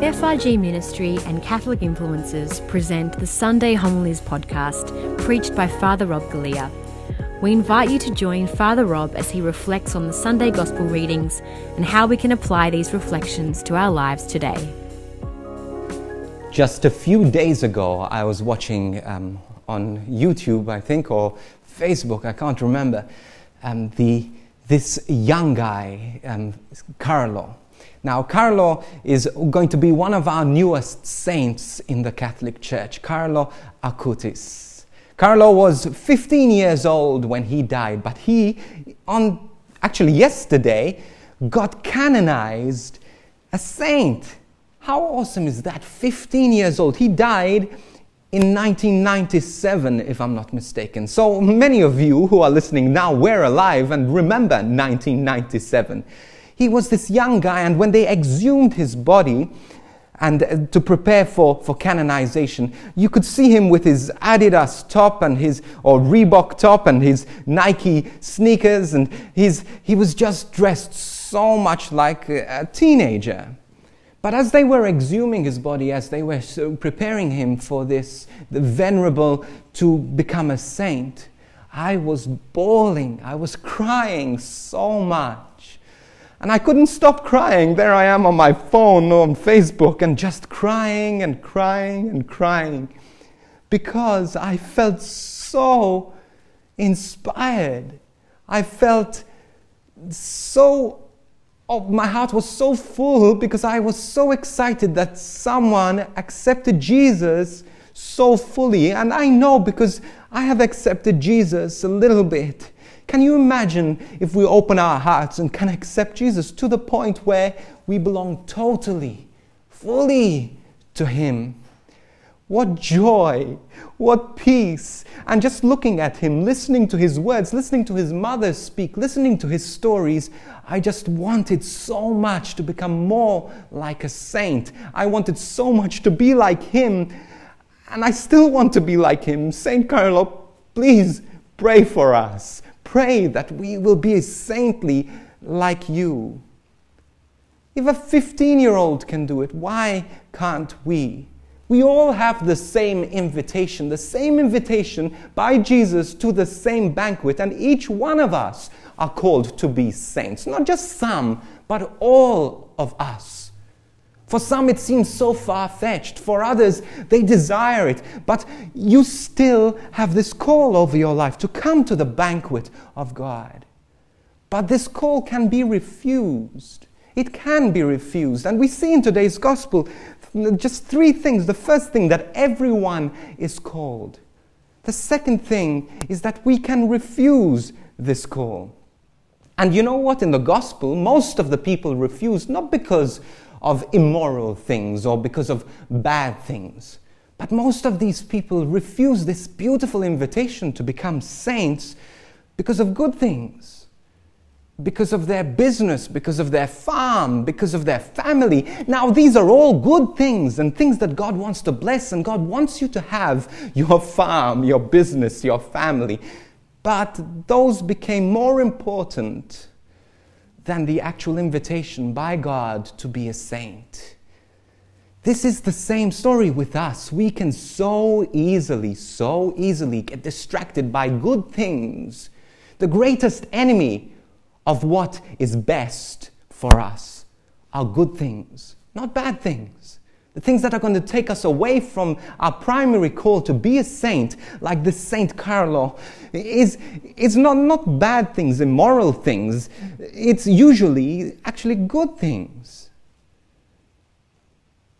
FRG Ministry and Catholic Influencers present the Sunday Homilies podcast, preached by Father Rob Galea. We invite you to join Father Rob as he reflects on the Sunday Gospel readings and how we can apply these reflections to our lives today. Just a few days ago, I was watching um, on YouTube, I think, or Facebook, I can't remember, um, the, this young guy, um, Carlo. Now, Carlo is going to be one of our newest saints in the Catholic Church, Carlo Acutis. Carlo was 15 years old when he died, but he, on actually yesterday, got canonized a saint. How awesome is that? 15 years old. He died in 1997, if I'm not mistaken. So many of you who are listening now were alive and remember 1997. He was this young guy, and when they exhumed his body, and uh, to prepare for, for canonization, you could see him with his Adidas top and his, or Reebok top and his Nike sneakers, and his, he was just dressed so much like a, teenager. But as they were exhuming his body, as they were so preparing him for this, the venerable to become a saint, I was bawling, I was crying so much. And I couldn't stop crying. There I am on my phone or on Facebook and just crying and crying and crying because I felt so inspired. I felt so, oh, my heart was so full because I was so excited that someone accepted Jesus so fully. And I know because I have accepted Jesus a little bit. Can you imagine if we open our hearts and can accept Jesus to the point where we belong totally, fully to Him? What joy, what peace. And just looking at him, listening to his words, listening to his mother speak, listening to his stories, I just wanted so much to become more like a saint. I wanted so much to be like him. And I still want to be like him. Saint Carlo, please pray for us pray that we will be saintly like you. If a 15 year old can do it, why can't we? We all have the same invitation, the same invitation by Jesus to the same banquet, and each one of us are called to be saints. Not just some, but all of us. For some, it seems so far fetched. For others, they desire it. But you still have this call over your life to come to the banquet of God. But this call can be refused. It can be refused. And we see in today's gospel just three things. The first thing, that everyone is called. The second thing is that we can refuse this call. And you know what? In the gospel, most of the people refuse not because of immoral things or because of bad things. But most of these people refuse this beautiful invitation to become saints because of good things, because of their business, because of their farm, because of their family. Now, these are all good things and things that God wants to bless, and God wants you to have your farm, your business, your family. But those became more important than the actual invitation by God to be a saint. This is the same story with us. We can so easily, so easily get distracted by good things. The greatest enemy of what is best for us are good things, not bad things the things that are going to take us away from our primary call to be a saint, like the Saint Carlo, is, is not, not bad things, immoral things. It's usually actually good things.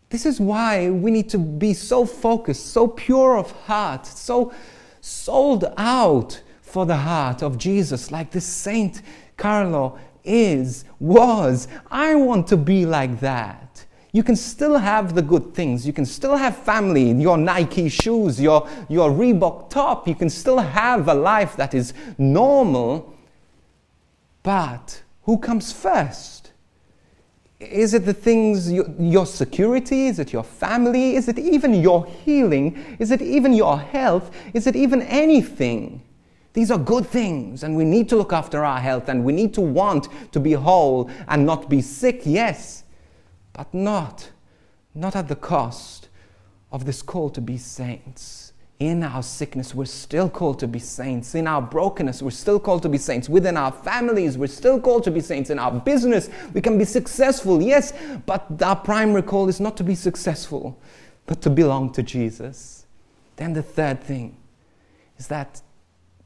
This is why we need to be so focused, so pure of heart, so sold out for the heart of Jesus, like this Saint Carlo is, was. I want to be like that you can still have the good things. You can still have family, your Nike shoes, your, your Reebok top. You can still have a life that is normal. But who comes first? Is it the things, your, your security? Is it your family? Is it even your healing? Is it even your health? Is it even anything? These are good things, and we need to look after our health, and we need to want to be whole and not be sick, yes but not, not at the cost of this call to be saints. In our sickness, we're still called to be saints. In our brokenness, we're still called to be saints. Within our families, we're still called to be saints. In our business, we can be successful, yes, but our primary call is not to be successful, but to belong to Jesus. Then the third thing is that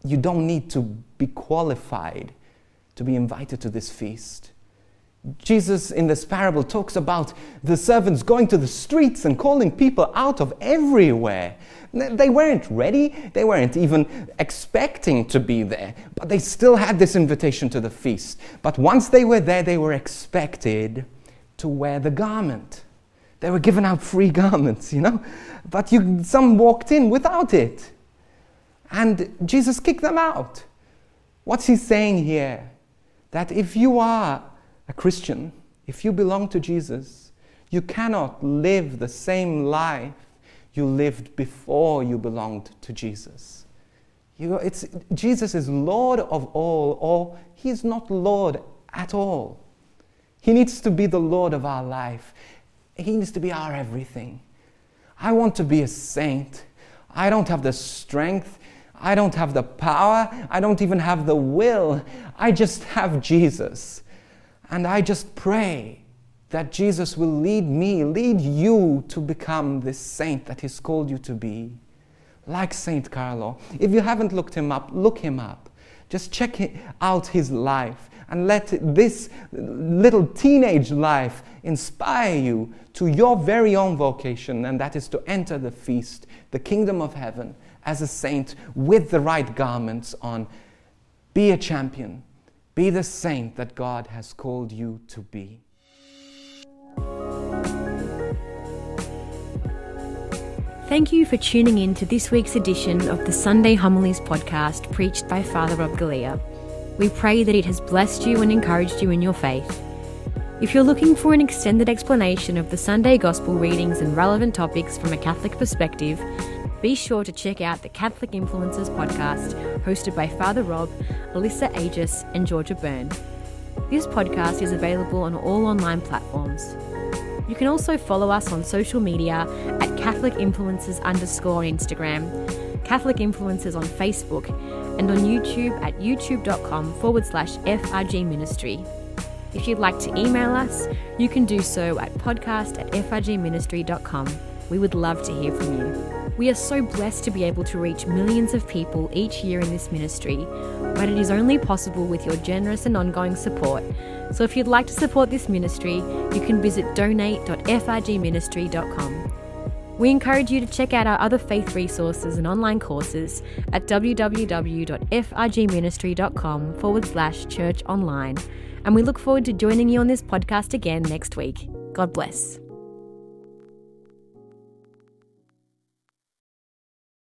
you don't need to be qualified to be invited to this feast. Jesus in this parable talks about the servants going to the streets and calling people out of everywhere. They weren't ready, they weren't even expecting to be there, but they still had this invitation to the feast. But once they were there, they were expected to wear the garment. They were given out free garments, you know, but you, some walked in without it. And Jesus kicked them out. What's he saying here? That if you are a Christian, if you belong to Jesus, you cannot live the same life you lived before you belonged to Jesus. You, it's, Jesus is Lord of all, or He's not Lord at all. He needs to be the Lord of our life. He needs to be our everything. I want to be a saint. I don't have the strength. I don't have the power. I don't even have the will. I just have Jesus. And I just pray that Jesus will lead me, lead you to become this saint that He's called you to be. Like Saint Carlo. If you haven't looked him up, look him up. Just check out his life and let this little teenage life inspire you to your very own vocation, and that is to enter the feast, the kingdom of heaven, as a saint with the right garments on. Be a champion be the saint that God has called you to be. Thank you for tuning in to this week's edition of the Sunday Homilies podcast preached by Father Rob Galea. We pray that it has blessed you and encouraged you in your faith. If you're looking for an extended explanation of the Sunday Gospel readings and relevant topics from a Catholic perspective, be sure to check out the Catholic Influencers podcast, hosted by Father Rob, Alyssa Agius, and Georgia Byrne. This podcast is available on all online platforms. You can also follow us on social media at Catholic Influencers underscore Instagram, Catholic Influencers on Facebook, and on YouTube at youtube.com forward slash FRG Ministry. If you'd like to email us, you can do so at podcast at frgministry.com. We would love to hear from you. We are so blessed to be able to reach millions of people each year in this ministry, but it is only possible with your generous and ongoing support. So if you'd like to support this ministry, you can visit donate.frgministry.com. We encourage you to check out our other faith resources and online courses at www.frgministry.com forward slash church online. And we look forward to joining you on this podcast again next week. God bless.